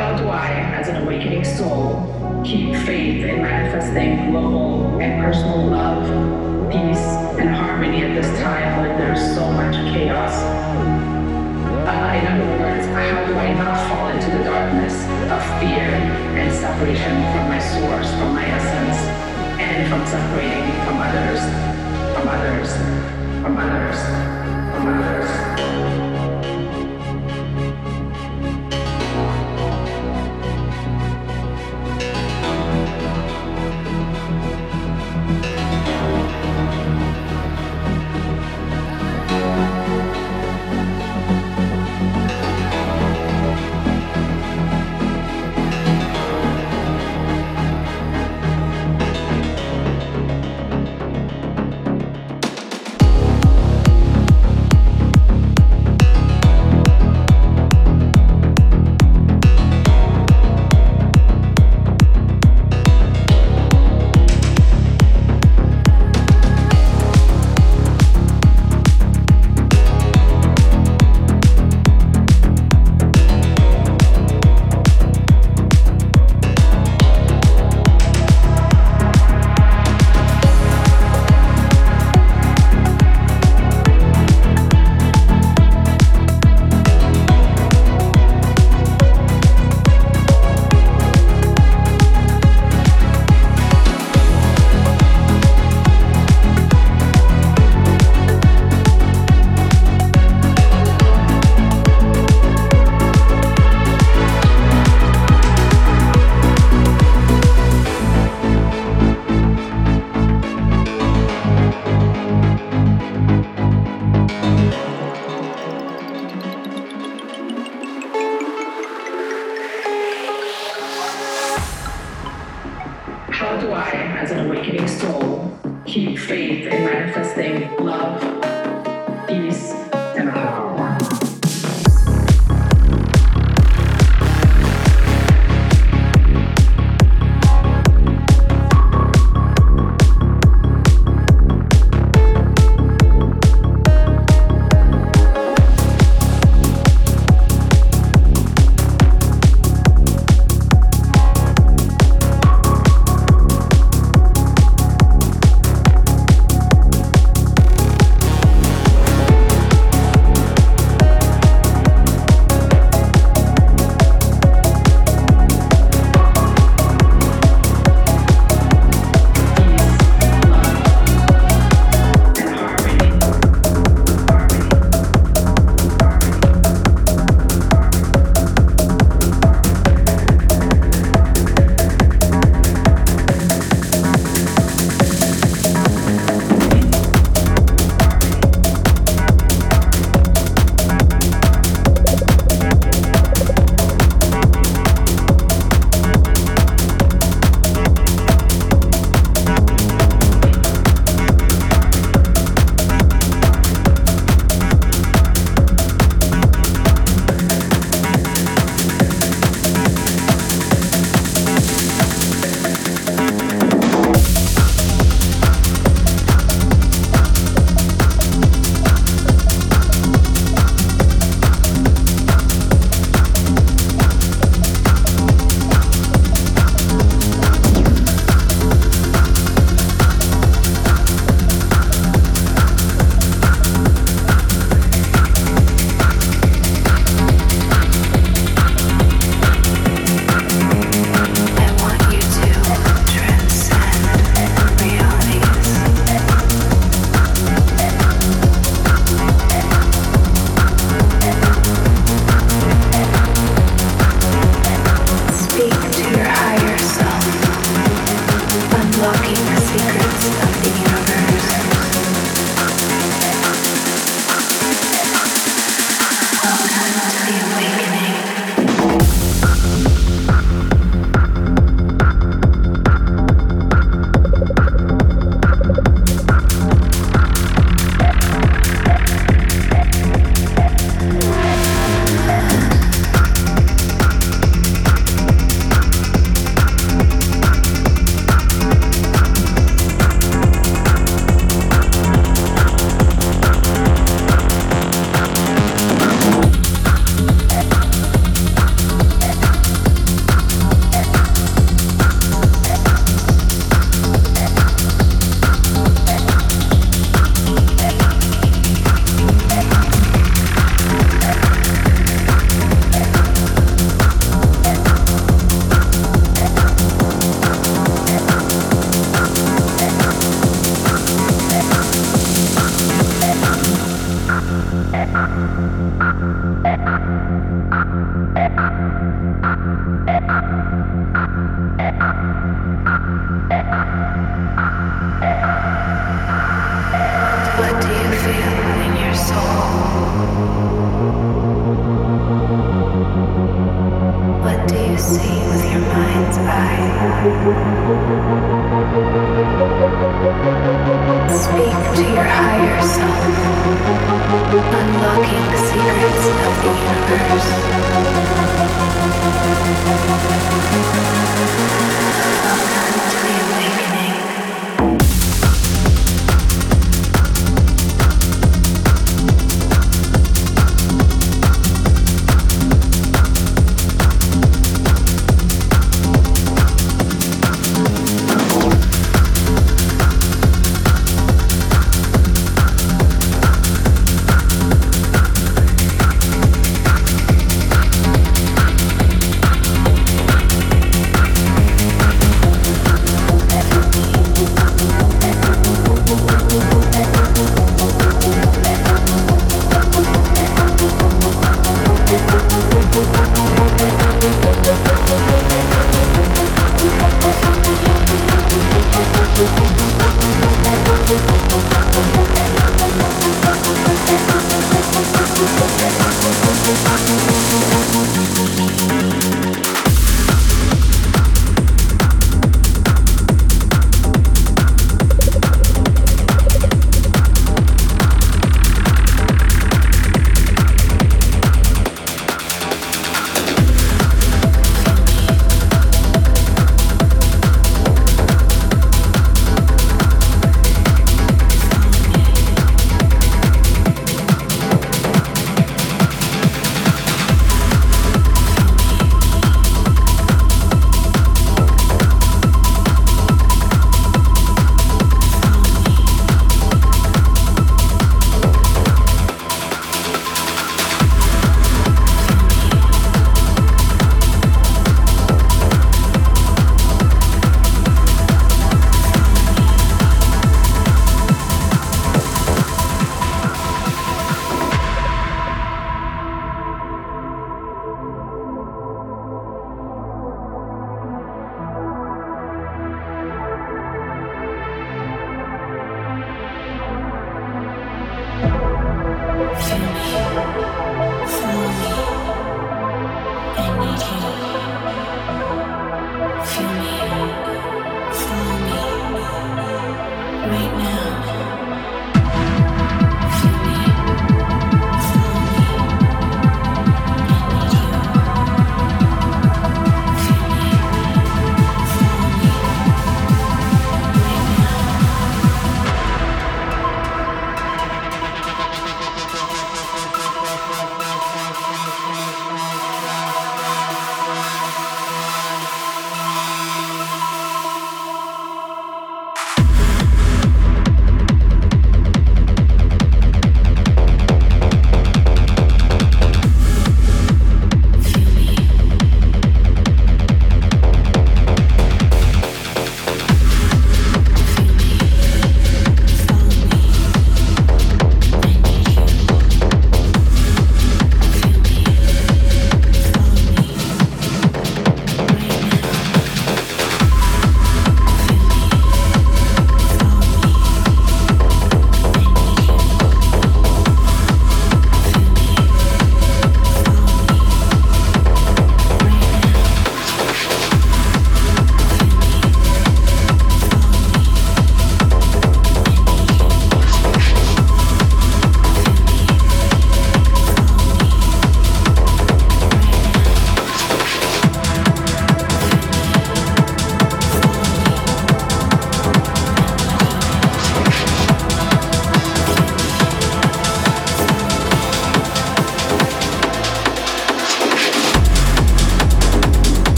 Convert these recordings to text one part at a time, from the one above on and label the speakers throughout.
Speaker 1: I, as an awakening soul, keep faith in manifesting global and personal love, peace, and harmony at this time when there's so much chaos? Uh, in other words, how do I not fall into the darkness of fear and separation from my source, from my essence, and from separating from others, from others, from others, from others? how do I, as an awakening soul, keep faith in manifesting love, peace,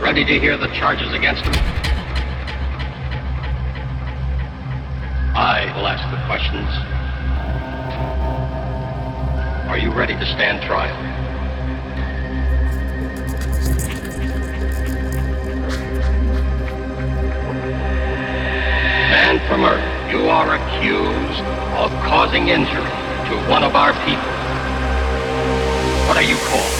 Speaker 2: Ready to hear the charges against him? I will ask the questions. Are you ready to stand trial? Man from Earth, you are accused of causing injury to one of our people. What are you called?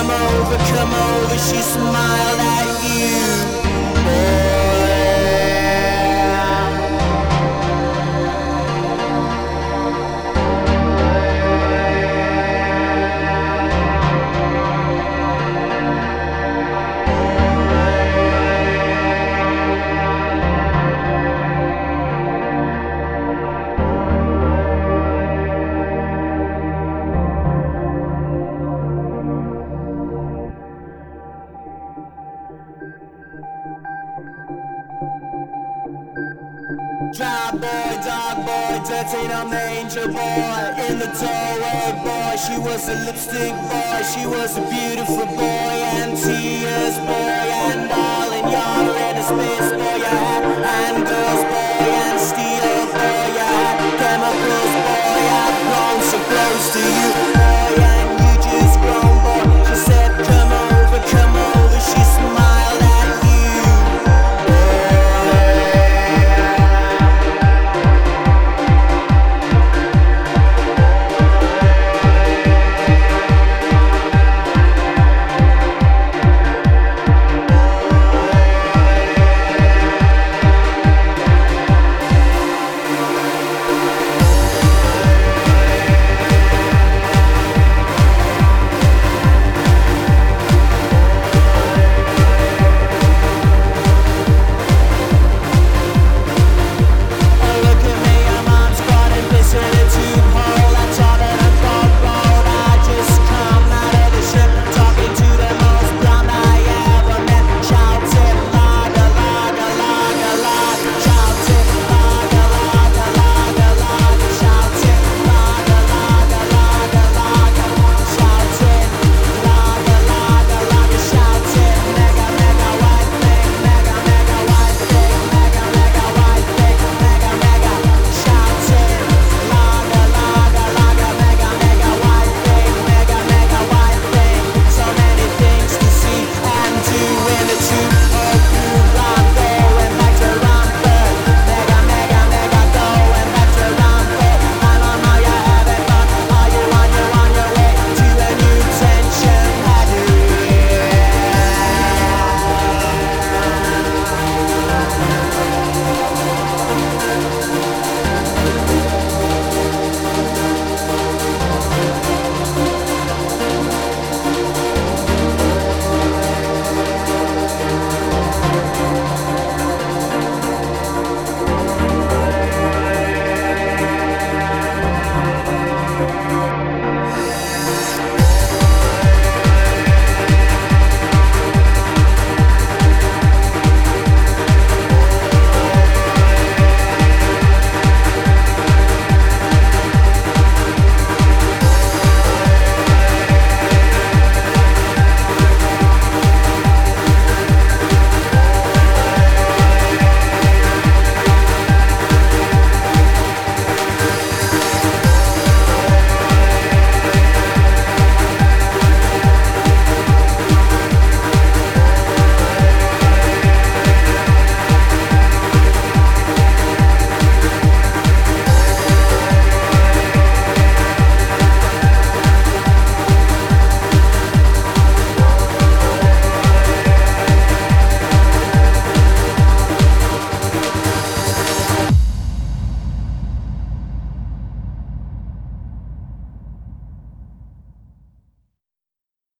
Speaker 3: come over, come over, she smiled at you. lipstick boy, she was a